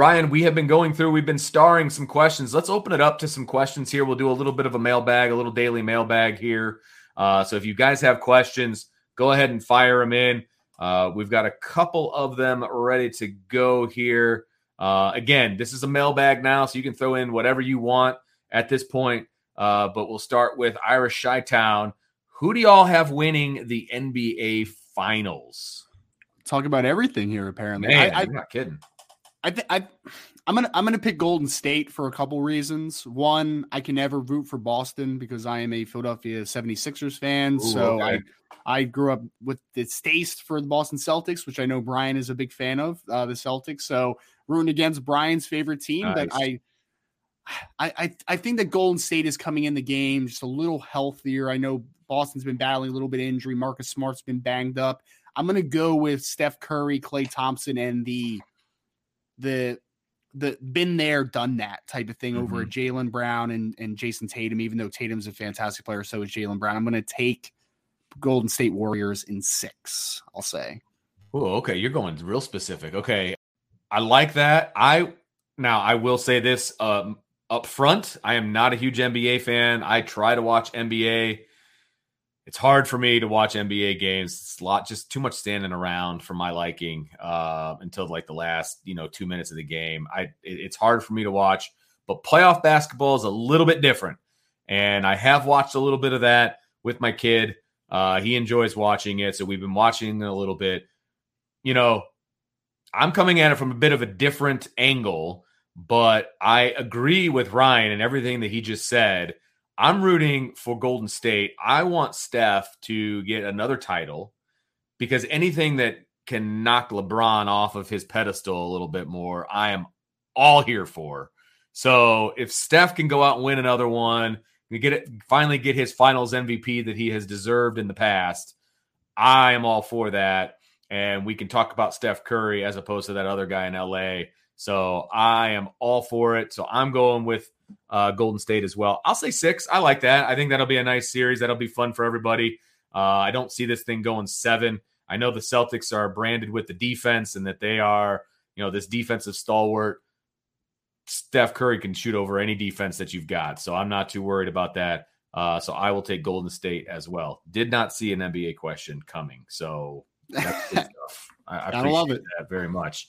Ryan, we have been going through, we've been starring some questions. Let's open it up to some questions here. We'll do a little bit of a mailbag, a little daily mailbag here. Uh, so if you guys have questions, go ahead and fire them in. Uh, we've got a couple of them ready to go here. Uh, again, this is a mailbag now, so you can throw in whatever you want at this point. Uh, but we'll start with Irish Shy Town. Who do y'all have winning the NBA Finals? Talk about everything here, apparently. Man, I, am not kidding. I think I I'm gonna I'm gonna pick Golden State for a couple reasons. One, I can never root for Boston because I am a Philadelphia 76ers fan. Ooh, so okay. I I grew up with this taste for the Boston Celtics, which I know Brian is a big fan of, uh, the Celtics. So rooting against Brian's favorite team, nice. but I I, I think that Golden State is coming in the game just a little healthier. I know Boston's been battling a little bit injury. Marcus Smart's been banged up. I'm going to go with Steph Curry, Klay Thompson, and the the the been there, done that type of thing mm-hmm. over Jaylen Brown and, and Jayson Tatum, even though Tatum's a fantastic player, so is Jaylen Brown. I'm going to take Golden State Warriors in six, I'll say. Oh, okay. You're going real specific. Okay. I like that. I now I will say this um, up front. I am not a huge NBA fan. I try to watch NBA it's hard for me to watch NBA games. It's a lot, just too much standing around for my liking uh, until like the last, you know, two minutes of the game. I it, it's hard for me to watch. But playoff basketball is a little bit different, and I have watched a little bit of that with my kid. Uh, he enjoys watching it, so we've been watching a little bit. You know, I'm coming at it from a bit of a different angle, but I agree with Ryan and everything that he just said I'm rooting for Golden State. I want Steph to get another title because anything that can knock LeBron off of his pedestal a little bit more, I am all here for. So if Steph can go out and win another one, get it, finally get his Finals MVP that he has deserved in the past, I am all for that. And we can talk about Steph Curry as opposed to that other guy in LA. So I am all for it. So I'm going with uh, Golden State as well. I'll say six. I like that. I think that'll be a nice series. That'll be fun for everybody. Uh, I don't see this thing going seven. I know the Celtics are branded with the defense and that they are, you know, this defensive stalwart. Steph Curry can shoot over any defense that you've got. So I'm not too worried about that. Uh, so I will take Golden State as well. Did not see an NBA question coming. So that's good stuff. I, I appreciate love it. that very much.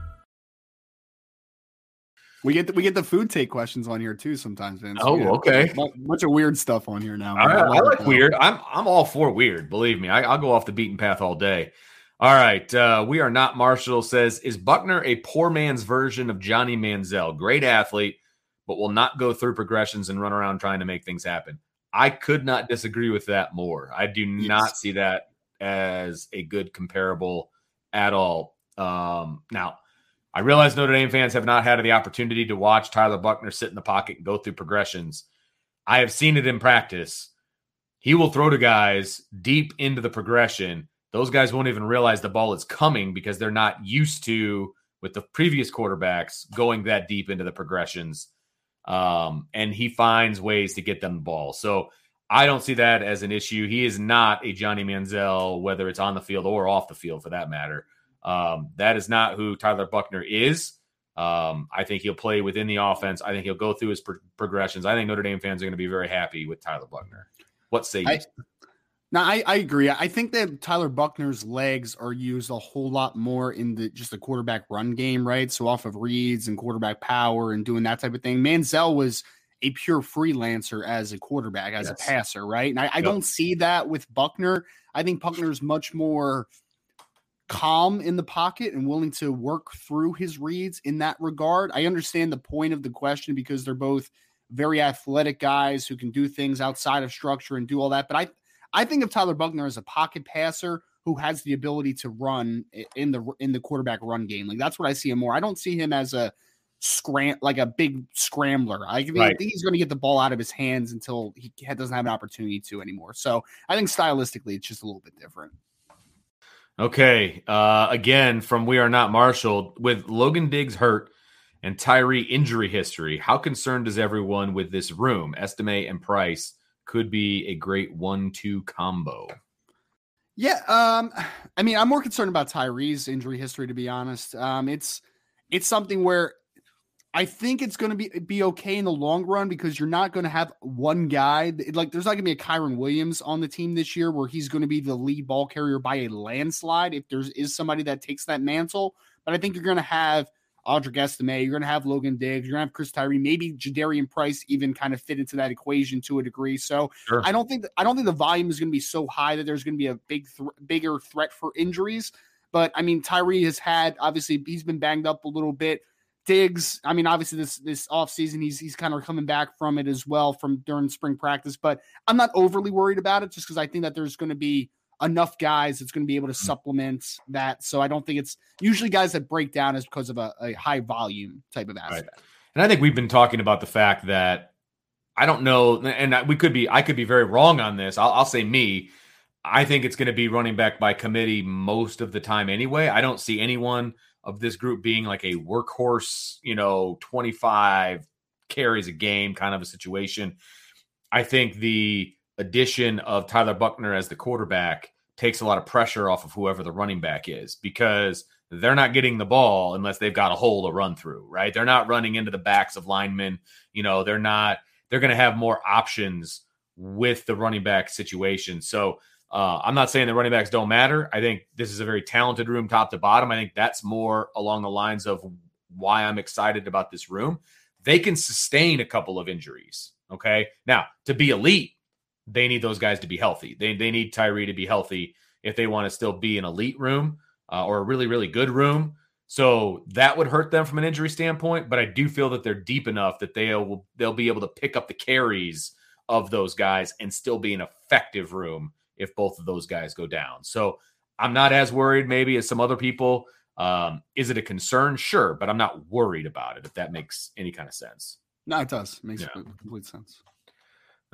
We get the, we get the food take questions on here too sometimes, Vince. Oh, okay. A bunch of weird stuff on here now. I, I like it, though. weird. I'm I'm all for weird. Believe me, I, I'll go off the beaten path all day. All right, uh, we are not Marshall. Says is Buchner a poor man's version of Johnny Manziel? Great athlete, but will not go through progressions and run around trying to make things happen. I could not disagree with that more. I do not see that as a good comparable at all. Um, now, I realize Notre Dame fans have not had the opportunity to watch Tyler Buchner sit in the pocket and go through progressions. I have seen it in practice. He will throw to guys deep into the progression. Those guys won't even realize the ball is coming because they're not used to, with the previous quarterbacks, going that deep into the progressions. Um, and he finds ways to get them the ball. So I don't see that as an issue. He is not a Johnny Manziel, whether it's on the field or off the field for that matter. Um, that is not who Tyler Buchner is. Um, I think he'll play within the offense. I think he'll go through his pro- progressions. I think Notre Dame fans are going to be very happy with Tyler Buchner. What say you? I- No, I, I agree. I think that Tyler Buchner's legs are used a whole lot more in the just the quarterback run game, right? So off of reads and quarterback power and doing that type of thing. Manziel was a pure freelancer as a quarterback, as Yes. a passer, right? And I, I Yep. don't see that with Buchner. I think Buchner's much more calm in the pocket and willing to work through his reads in that regard. I understand the point of the question because they're both very athletic guys who can do things outside of structure and do all that. But I I think of Tyler Buchner as a pocket passer who has the ability to run in the in the quarterback run game. Like that's what I see him more. I don't see him as a scram like a big scrambler. I think, I think he's going to get the ball out of his hands until he doesn't have an opportunity to anymore. So I think stylistically it's just a little bit different. Okay. Uh, again, from We Are Not Marshall, with Logan Diggs hurt and Tyree injury history, how concerned is everyone with this room? Estime and Price could be a great one-two combo. Yeah, um, I mean, I'm more concerned about Tyree's injury history, to be honest. Um, it's it's something where I think it's going to be be okay in the long run because you're not going to have one guy like there's not going to be a Kyren Williams on the team this year where he's going to be the lead ball carrier by a landslide if there's is somebody that takes that mantle. But I think you're going to have Audric Estime, you're going to have Logan Diggs, you're going to have Chris Tyree, maybe Jadarian Price even kind of fit into that equation to a degree. So Sure. I don't think I don't think the volume is going to be so high that there's going to be a big thr bigger threat for injuries. But I mean, Tyree has had obviously he's been banged up a little bit. Diggs, I mean, obviously this this offseason he's he's kind of coming back from it as well from during spring practice. But I'm not overly worried about it just because I think that there's going to be enough guys that's going to be able to hmm. supplement that. So I don't think it's usually guys that break down is because of a, a high volume type of aspect. And I think we've been talking about the fact that I don't know, and I- we could be, I could be very wrong on this. I'll, I'll say me. I think it's going to be running back by committee most of the time anyway. I don't see anyone of this group being like a workhorse, you know, 25 carries a game kind of a situation. I think the addition of Tyler Buchner as the quarterback takes a lot of pressure off of whoever the running back is because they're not getting the ball unless they've got a hole to run through, right? They're not running into the backs of linemen. You know, they're not, they're going to have more options with the running back situation. So uh, I'm not saying the running backs don't matter. I think this is a very talented room, top to bottom. I think that's more along the lines of why I'm excited about this room. They can sustain a couple of injuries. Okay. Now, to be elite, they need those guys to be healthy. They, they need Tyree to be healthy if they want to still be an elite room. uh, or a really, really good room. So that would hurt them from an injury standpoint. But I do feel that they're deep enough that they'll they'll be able to pick up the carries of those guys and still be an effective room if both of those guys go down. So I'm not as worried maybe as some other people. Um, is it a concern? Sure, but I'm not worried about it if that makes any kind of sense. No, it does. It makes yeah. complete sense.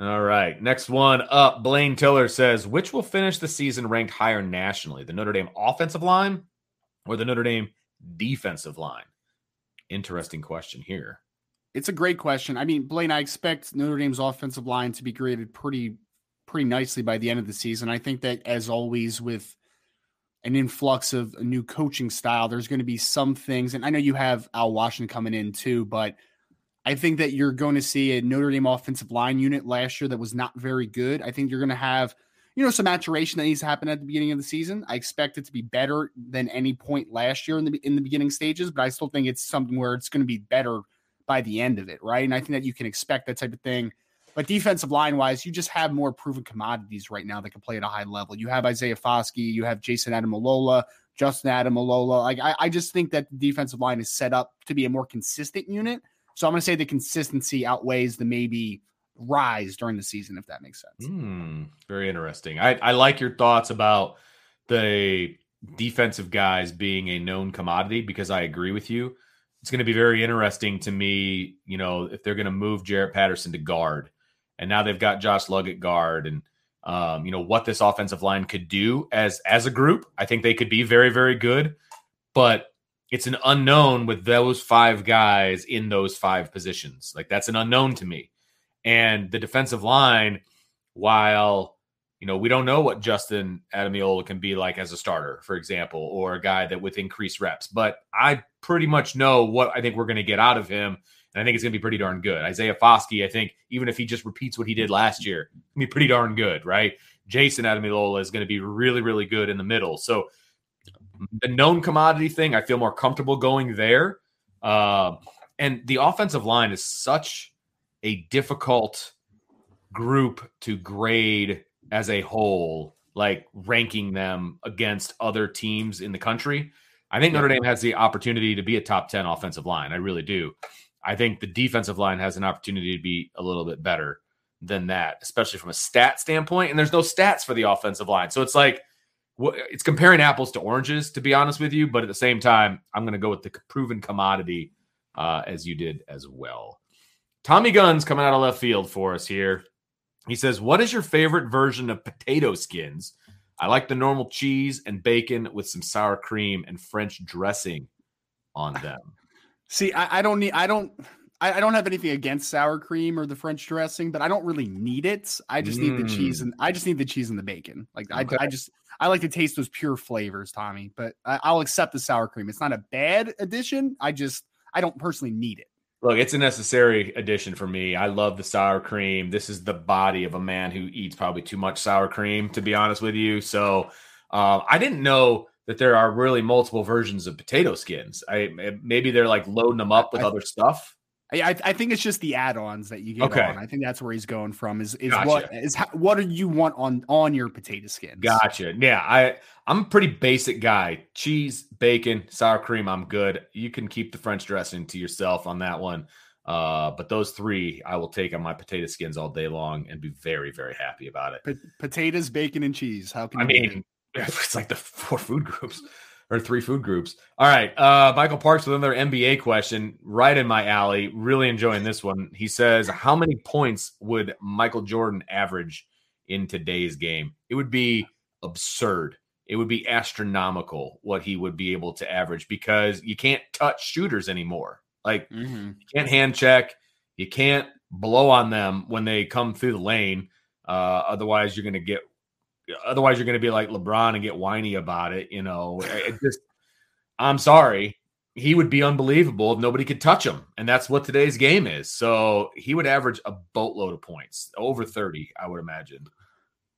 All right. Next one up. Blaine Tiller says, which will finish the season ranked higher nationally? The Notre Dame offensive line or the Notre Dame defensive line? Interesting question here. It's a great question. I mean, Blaine, I expect Notre Dame's offensive line to be graded pretty pretty nicely by the end of the season. I think that as always with an influx of a new coaching style, there's going to be some things, and I know you have Al Washington coming in too, but I think that you're going to see a Notre Dame offensive line unit last year that was not very good. I think you're going to have, you know, some maturation that needs to happen at the beginning of the season. I expect it to be better than any point last year in the in the beginning stages, but I still think it's something where it's going to be better by the end of it, right? And I think that you can expect that type of thing. But defensive line wise, you just have more proven commodities right now that can play at a high level. You have Isaiah Foskey, you have Jayson Ademilola, Justin Ademilola. Like I, I just think that the defensive line is set up to be a more consistent unit so I'm going to say the consistency outweighs the maybe rise during the season, if that makes sense. Mm, very interesting. I, I like your thoughts about the defensive guys being a known commodity because I agree with you. It's going to be very interesting to me, you know, if they're going to move Jarrett Patterson to guard, and now they've got Josh Lugg at guard, and um, you know what this offensive line could do as as a group. I think they could be very very good, but it's an unknown with those five guys in those five positions. Like that's an unknown to me. And the defensive line, while you know we don't know what Justin Ademilola can be like as a starter, for example, or a guy that with increased reps, but I pretty much know what I think we're going to get out of him. And I think it's going to be pretty darn good. Isaiah Foskey, I think, even if he just repeats what he did last year, be pretty darn good, right? Jayson Ademilola is going to be really, really good in the middle. So the known commodity thing, I feel more comfortable going there. Uh, and the offensive line is such a difficult group to grade as a whole, like ranking them against other teams in the country. I think Notre Dame has the opportunity to be a top 10 offensive line. I really do. I think the defensive line has an opportunity to be a little bit better than that, especially from a stat standpoint. And there's no stats for the offensive line. So it's like it's comparing apples to oranges, to be honest with you. But at the same time, I'm going to go with the proven commodity uh, as you did as well. Tommy Guns coming out of left field for us here. He says, What is your favorite version of potato skins? I like the normal cheese and bacon with some sour cream and French dressing on them. See, I, I don't need, I don't, I, don't have anything against sour cream or the French dressing, but I don't really need it. I just mm. need the cheese mm. and I just need the cheese and the bacon. Like okay. I, I just I like to taste those pure flavors, Tommy. But I, will accept the sour cream. It's not a bad addition. I just I don't personally need it. Look, it's a necessary addition for me. I love the sour cream. This is the body of a man who eats probably too much sour cream, to be honest with you. So uh, I didn't know that there are really multiple versions of potato skins. I maybe they're like loading them up with I, other stuff. I, I think it's just the add-ons that you get okay. on. I think that's where he's going from. Is is gotcha. what is what do you want on on your potato skins? Gotcha. Yeah, I I'm a pretty basic guy. Cheese, bacon, sour cream. I'm good. You can keep the French dressing to yourself on that one. Uh, but those three I will take on my potato skins all day long and be very very happy about it. potatoes, bacon, and cheese. How can I mean? It's like the four food groups or three food groups. All right. Uh, Michael Parks with another NBA question, right in my alley. Really enjoying this one. He says, How many points would Michael Jordan average in today's game? It would be absurd. It would be astronomical what he would be able to average because you can't touch shooters anymore. Like, mm-hmm. you can't hand check, you can't blow on them when they come through the lane. Uh, otherwise, you're going to get otherwise you're going to be like LeBron and get whiny about it. You know, it just, I'm sorry. He would be unbelievable if nobody could touch him. And that's what today's game is. So he would average a boatload of points, over 30, I would imagine.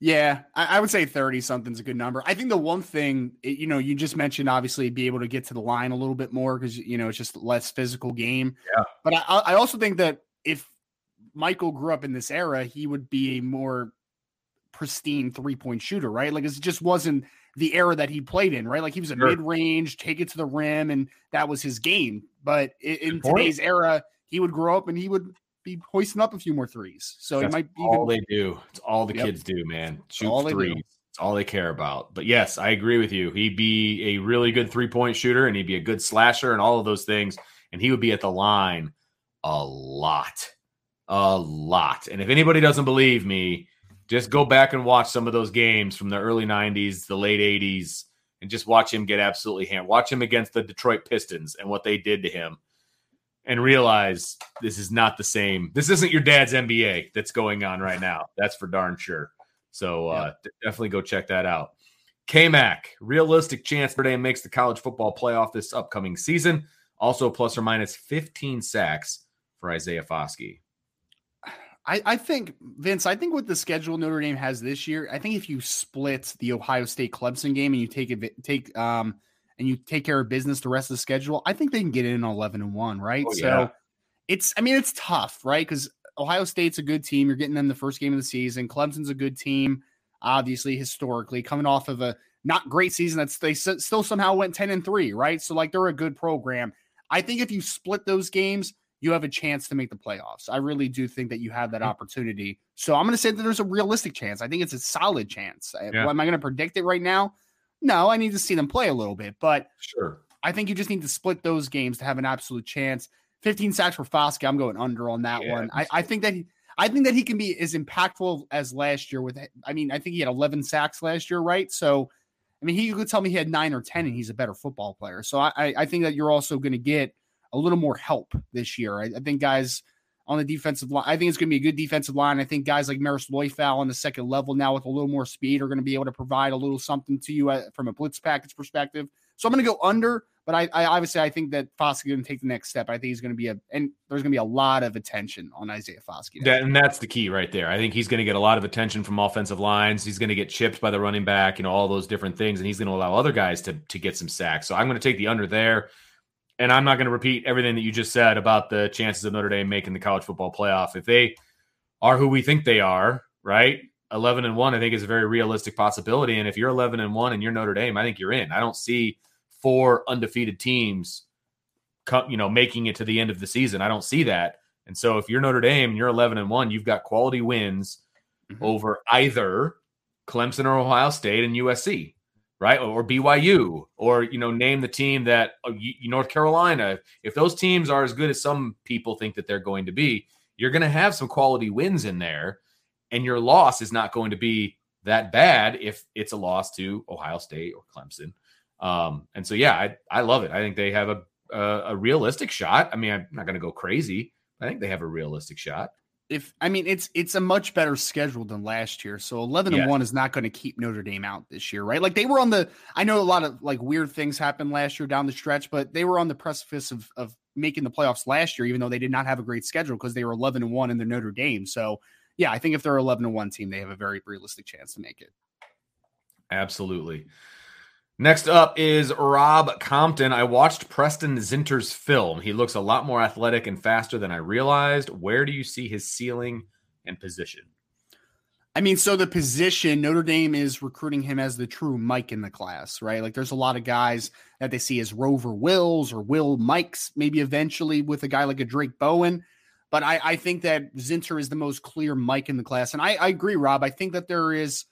Yeah, I, I would say 30 something's a good number. I think the one thing, you know, you just mentioned obviously be able to get to the line a little bit more because, you know, it's just less physical game. Yeah. But I, I also think that if Michael grew up in this era, he would be a more pristine three point shooter, right? Like it just wasn't the era that he played in, right? Like he was a sure. mid range, take it to the rim, and that was his game. But in, in today's era, he would grow up and he would be hoisting up a few more threes. So That's he might be all they do. It's all the yep. kids do, man. Shoot all threes. It's all they care about. But yes, I agree with you. He'd be a really good three point shooter and he'd be a good slasher and all of those things. And he would be at the line a lot. A lot. And if anybody doesn't believe me, just go back and watch some of those games from the early 90s, the late 80s, and just watch him get absolutely hammered. Watch him against the Detroit Pistons and what they did to him and realize this is not the same. This isn't your dad's NBA that's going on right now. That's for darn sure. So uh, yeah. definitely go check that out. K-Mac, realistic chance Notre Dame makes the college football playoff this upcoming season. Also, plus or minus 15 sacks for Isaiah Foskey. I, I think Vince. I think with the schedule Notre Dame has this year, I think if you split the Ohio State Clemson game and you take it take um and you take care of business the rest of the schedule, I think they can get in 11 and 1, right? Oh, yeah. So it's I mean it's tough, right? Cuz Ohio State's a good team. You're getting them the first game of the season. Clemson's a good team, obviously historically coming off of a not great season that's they still somehow went 10 and 3, right? So like they're a good program. I think if you split those games, you have a chance to make the playoffs. I really do think that you have that mm-hmm. opportunity. So I'm going to say that there's a realistic chance. I think it's a solid chance. Yeah. Am I going to predict it right now? No, I need to see them play a little bit, but sure. I think you just need to split those games to have an absolute chance. 15 sacks for Foskey. I'm going under on that yeah, one. I, I, think that he, I think that he can be as impactful as last year. With I mean, I think he had 11 sacks last year, right? So, I mean, he you could tell me he had nine or 10, and he's a better football player. So I, I think that you're also going to get a little more help this year. I, I think guys on the defensive line, I think it's going to be a good defensive line. I think guys like Marist Liufau on the second level now with a little more speed are going to be able to provide a little something to you uh, from a blitz package perspective. So I'm going to go under, but I, I obviously I think that Foskey going to take the next step. I think he's going to be a and there's going to be a lot of attention on Isaiah Foskey. That, and that's the key right there. I think he's going to get a lot of attention from offensive lines. He's going to get chipped by the running back, you know, all those different things, and he's going to allow other guys to to get some sacks. So I'm going to take the under there and I'm not going to repeat everything that you just said about the chances of Notre Dame making the college football playoff. If they are who we think they are, right? 11 and 1 I think is a very realistic possibility and if you're 11 and 1 and you're Notre Dame, I think you're in. I don't see four undefeated teams you know making it to the end of the season. I don't see that. And so if you're Notre Dame and you're 11 and 1, you've got quality wins mm-hmm. over either Clemson or Ohio State and USC right? Or BYU, or you know, name the team that uh, North Carolina. If those teams are as good as some people think that they're going to be, you're going to have some quality wins in there, and your loss is not going to be that bad if it's a loss to Ohio State or Clemson. Um, and so, yeah, I I love it. I think they have a a, a realistic shot. I mean, I'm not going to go crazy. I think they have a realistic shot if I mean it's it's a much better schedule than last year. So 11 and 1 is not going to keep Notre Dame out this year, right? Like they were on the I know a lot of like weird things happened last year down the stretch, but they were on the precipice of of making the playoffs last year even though they did not have a great schedule because they were 11 and 1 in the Notre Dame. So, yeah, I think if they're 11 and 1 team, they have a very realistic chance to make it. Absolutely. Next up is Rob Compton. I watched Preston Zinter's film. He looks a lot more athletic and faster than I realized. Where do you see his ceiling and position? I mean, so the position, Notre Dame is recruiting him as the true Mike in the class, right? Like there's a lot of guys that they see as Rover Wills or Will Mikes, maybe eventually with a guy like a Drayk Bowen. But I, I think that Zinter is the most clear Mike in the class. And I, I agree, Rob. I think that there is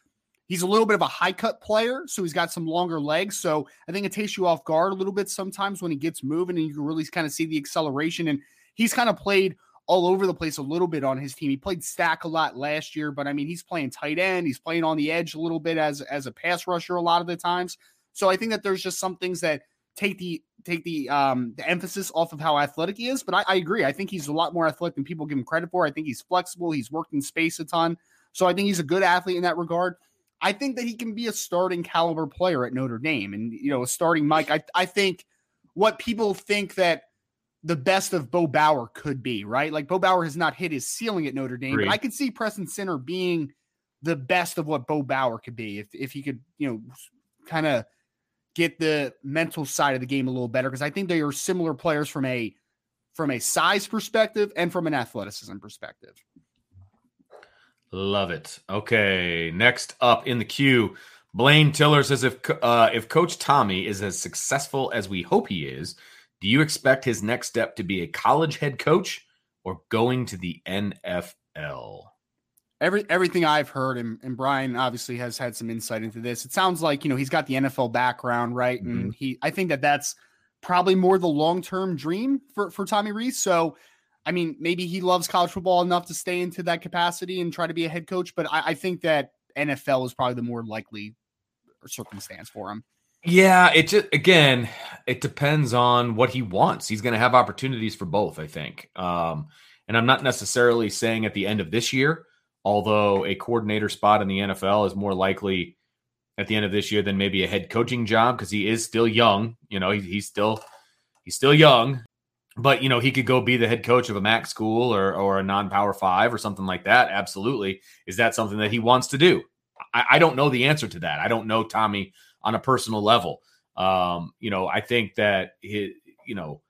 He's a little bit of a high cut player, so he's got some longer legs. So I think it takes you off guard a little bit sometimes when he gets moving and you can really kind of see the acceleration. And he's kind of played all over the place a little bit on his team. He played stack a lot last year, but I mean, he's playing tight end. He's playing on the edge a little bit as as a pass rusher a lot of the times. So I think that there's just some things that take the take the um the emphasis off of how athletic he is. But I, I agree. I think he's a lot more athletic than people give him credit for. I think he's flexible. He's worked in space a ton. So I think he's a good athlete in that regard. I think that he can be a starting caliber player at Notre Dame. And, you know, a starting Mike, I, I think what people think that the best of Bo Bauer could be, right? Like Bo Bauer has not hit his ceiling at Notre Dame, but I could see Preston Zinter being the best of what Bo Bauer could be if, if he could, you know, kind of get the mental side of the game a little better. Cause I think they are similar players from a from a size perspective and from an athleticism perspective. Love it. Okay. Next up in the queue, Blaine Tiller says if uh, if Coach Tommy is as successful as we hope he is, do you expect his next step to be a college head coach or going to the NFL? Every everything I've heard, and, and Brian obviously has had some insight into this. It sounds like you know he's got the NFL background, right? Mm-hmm. And he, I think that that's probably more the long term dream for for Tommy Rees. So, I mean, maybe he loves college football enough to stay into that capacity and try to be a head coach. But I, I think that NFL is probably the more likely circumstance for him. Yeah, it just again, it depends on what he wants. He's going to have opportunities for both, I think. Um, and I'm not necessarily saying at the end of this year although a coordinator spot in the NFL is more likely at the end of this year than maybe a head coaching job because he is still young. You know, he, he's still he's still young, but you know he could go be the head coach of a MAC school or or a non Power Five or something like that. Absolutely, is that something that he wants to do? I, I don't know the answer to that. I don't know Tommy on a personal level. Um, you know, I think that he, you know,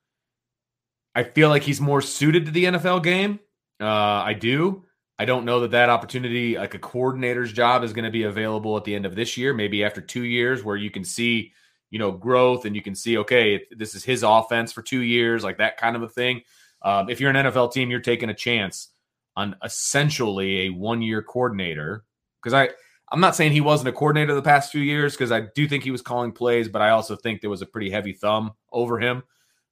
I feel like he's more suited to the NFL game. Uh, I do. I don't know that that opportunity, like a coordinator's job, is going to be available at the end of this year. Maybe after two years, where you can see, you know, growth and you can see, okay, this is his offense for two years, like that kind of a thing. Um, if you're an NFL team, you're taking a chance on essentially a one-year coordinator. Because I, I'm not saying he wasn't a coordinator the past few years, because I do think he was calling plays, but I also think there was a pretty heavy thumb over him.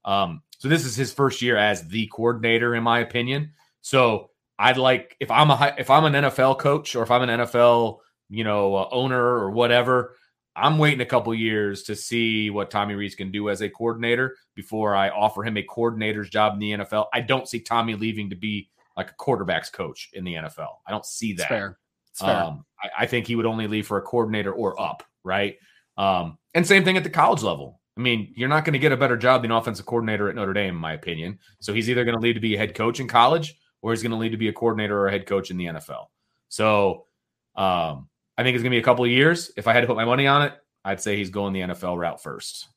Um, so this is his first year as the coordinator, in my opinion. So I'd like if I'm a if I'm an NFL coach or if I'm an NFL you know uh, owner or whatever, I'm waiting a couple years to see what Tommy Rees can do as a coordinator before I offer him a coordinator's job in the NFL. I don't see Tommy leaving to be like a quarterbacks coach in the NFL. I don't see that. It's fair. It's fair. Um, I, I, think he would only leave for a coordinator or up, right? Um, and same thing at the college level. I mean, you're not going to get a better job than offensive coordinator at Notre Dame, in my opinion. So he's either going to leave to be a head coach in college or he's going to lead to be a coordinator or a head coach in the NFL. So um, I think it's going to be a couple of years. If I had to put my money on it, I'd say he's going the NFL route first.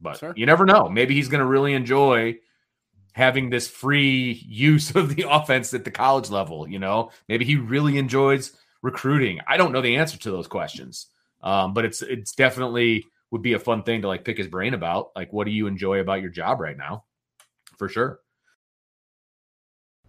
But sure. you never know. Maybe he's going to really enjoy having this free use of the offense at the college level. You know, maybe he really enjoys recruiting. I don't know the answer to those questions, um, but it's it's definitely would be a fun thing to like pick his brain about. Like, what do you enjoy about your job right now? For sure.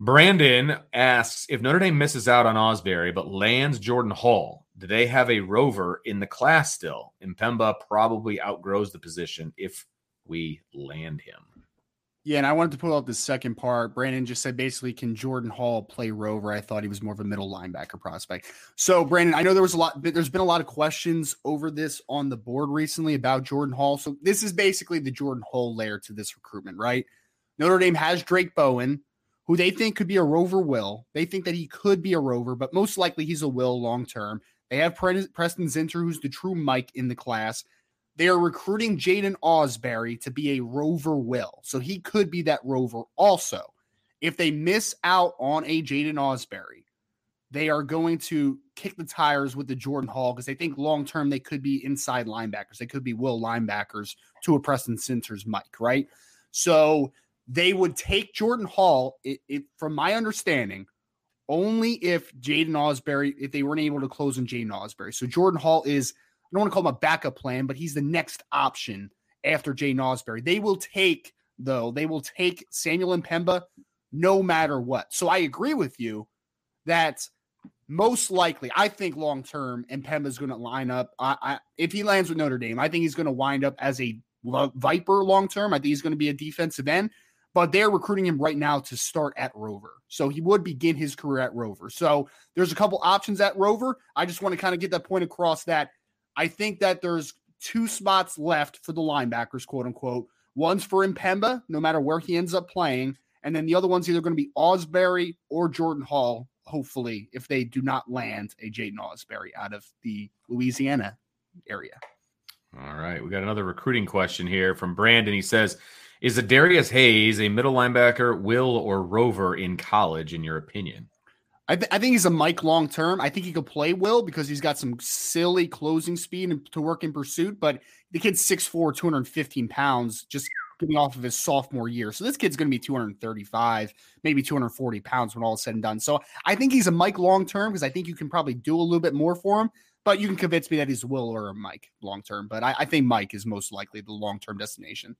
Brandon asks if Notre Dame misses out on Ausberry but lands Jordan Hall, do they have a rover in the class still? M'Pemba probably outgrows the position if we land him. Yeah, and I wanted to pull out the second part. Brandon just said basically, can Jordan Hall play rover? I thought he was more of a middle linebacker prospect. So, Brandon, I know there was a lot, there's been a lot of questions over this on the board recently about Jordan Hall. So, this is basically the Jordan Hall layer to this recruitment, right? Notre Dame has Drayk Bowen, who they think could be a rover will. They think that he could be a rover, but most likely he's a will long term. They have Preston Zinter, who's the true Mike in the class. They are recruiting Jaiden Ausberry to be a rover will. So he could be that rover also. If they miss out on a Jaiden Ausberry, they are going to kick the tires with the Jordan Hall because they think long term they could be inside linebackers. They could be will linebackers to a Preston Zinter's Mike, right? So they would take Jordan Hall, it, it, from my understanding, only if Jaiden Ausberry, if they weren't able to close on Jaiden Ausberry. So Jordan Hall is, I don't want to call him a backup plan, but he's the next option after Jaiden Ausberry. They will take, though, they will take Samuel M'Pemba no matter what. So I agree with you that most likely, I think long term, M'Pemba's going to line up. I, I, if he lands with Notre Dame, I think he's going to wind up as a Viper long term. I think he's going to be a defensive end, but they're recruiting him right now to start at Rover. So he would begin his career at Rover. So there's a couple options at Rover. I just want to kind of get that point across that I think that there's two spots left for the linebackers, quote unquote. One's for M'Pemba, no matter where he ends up playing. And then the other one's either going to be Ausberry or Jordan Hall, hopefully, if they do not land a Jaiden Ausberry out of the Louisiana area. All right. We got another recruiting question here from Brandon. He says, Is Darius Hayes a middle linebacker, will or rover in college, in your opinion? I, th- I think he's a Mike long term. I think he could play Will because he's got some silly closing speed to work in pursuit. But the kid's 6'4, 215 pounds, just getting off of his sophomore year. So this kid's going to be 235, maybe 240 pounds when all is said and done. So I think he's a Mike long term because I think you can probably do a little bit more for him. But you can convince me that he's Will or Mike long term. But I, I think Mike is most likely the long term destination.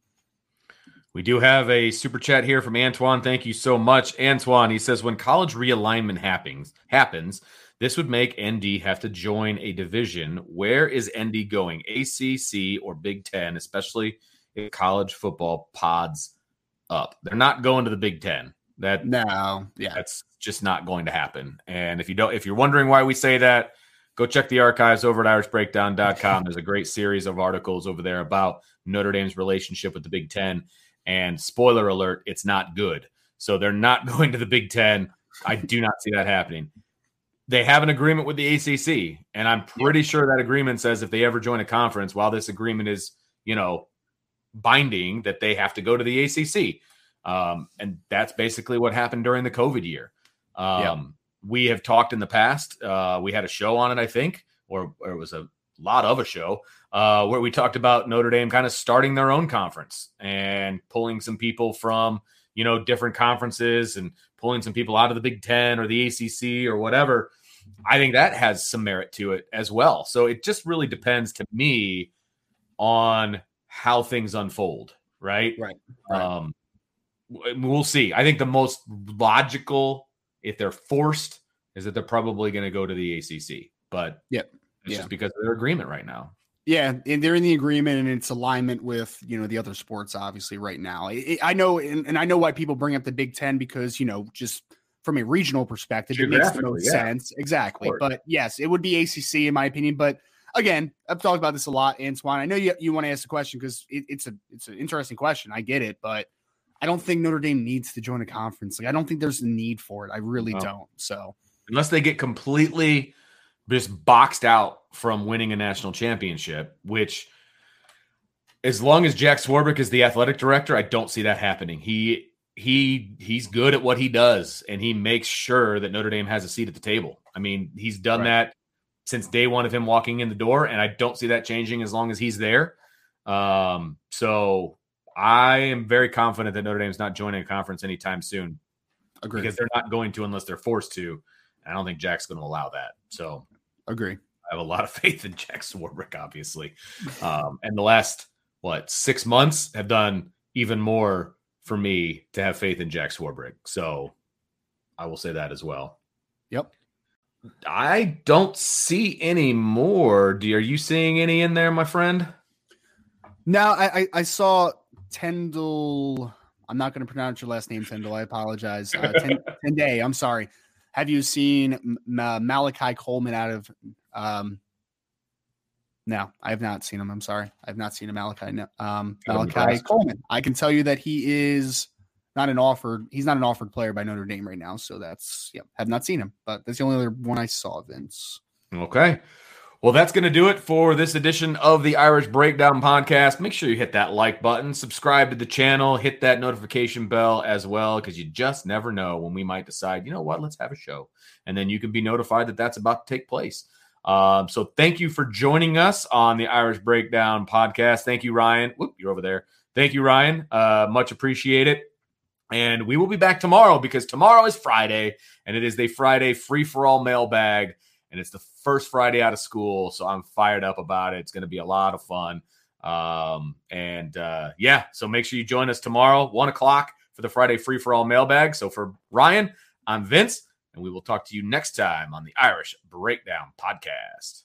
We do have a super chat here from Antoine. Thank you so much, Antoine. He says when college realignment happens, happens, this would make ND have to join a division. Where is ND going? ACC or Big Ten, especially if college football pods up. They're not going to the Big Ten. That no, yeah, that's just not going to happen. And if you don't, if you're wondering why we say that, go check the archives over at irishbreakdown.com. There's a great series of articles over there about Notre Dame's relationship with the Big Ten and spoiler alert, it's not good. So they're not going to the Big Ten. I do not see that happening. They have an agreement with the ACC, and I'm pretty sure that agreement says if they ever join a conference, while this agreement is, you know, binding, that they have to go to the ACC. Um, and that's basically what happened during the COVID year. Um, yeah. We have talked in the past. Uh, we had a show on it, I think, or, or it was a lot of a show uh, where we talked about Notre Dame kind of starting their own conference and pulling some people from you know different conferences and pulling some people out of the Big Ten or the ACC or whatever. I think that has some merit to it as well. So it just really depends to me on how things unfold, right? Right. right. Um, we'll see. I think the most logical, if they're forced, is that they're probably going to go to the ACC. But yep. It's yeah. just because of their agreement right now. Yeah, and they're in the agreement, and it's alignment with you know the other sports. Obviously, right now, it, I know, and, and, I know why people bring up the Big Ten because you know just from a regional perspective, it makes no yeah. sense exactly. But yes, it would be ACC in my opinion. But again, I've talked about this a lot, Antoine. I know you you want to ask the question because it, it's a it's an interesting question. I get it, but I don't think Notre Dame needs to join a conference. Like I don't think there's a need for it. I really no. don't. So unless they get completely just boxed out from winning a national championship, which as long as Jack Swarbrick is the athletic director, I don't see that happening. He he he's good at what he does and he makes sure that Notre Dame has a seat at the table. I mean, he's done right. that since day one of him walking in the door, and I don't see that changing as long as he's there. Um, so I am very confident that Notre Dame's not joining a conference anytime soon. Agreed. Because they're not going to unless they're forced to. I don't think Jack's going to allow that. So Agree. I have a lot of faith in Jack Swarbrick, obviously. Um, and the last, what, six months have done even more for me to have faith in Jack Swarbrick. So I will say that as well. Yep. I don't see any more. Do, are you seeing any in there, my friend? No, I, I, I saw Tendall. I'm not going to pronounce your last name, Tendall. I apologize. Uh, Ten, Tende, I'm sorry. Have you seen M- Malachi Coleman out of? Um, no, I have not seen him. I'm sorry, I have not seen a Malachi. No, um, Malachi Coleman. I can tell you that he is not an offered. He's not an offered player by Notre Dame right now. So that's yeah, have not seen him. But that's the only other one I saw. Vince. Okay. Well, that's going to do it for this edition of the Irish Breakdown podcast. Make sure you hit that like button, subscribe to the channel, hit that notification bell as well, because you just never know when we might decide, you know what, let's have a show. And then you can be notified that that's about to take place. Um, so thank you for joining us on the Irish Breakdown podcast. Thank you, Ryan. Whoop, you're over there. Thank you, Ryan. Uh, much appreciated. And we will be back tomorrow because tomorrow is Friday and it is the Friday free for all mailbag and it's the first Friday out of school, so I'm fired up about it. It's going to be a lot of fun. Um, and uh, yeah, so make sure you join us tomorrow, one o'clock for the Friday free for all mailbag. So for Ryan, I'm Vince. And we will talk to you next time on the Irish Breakdown Podcast.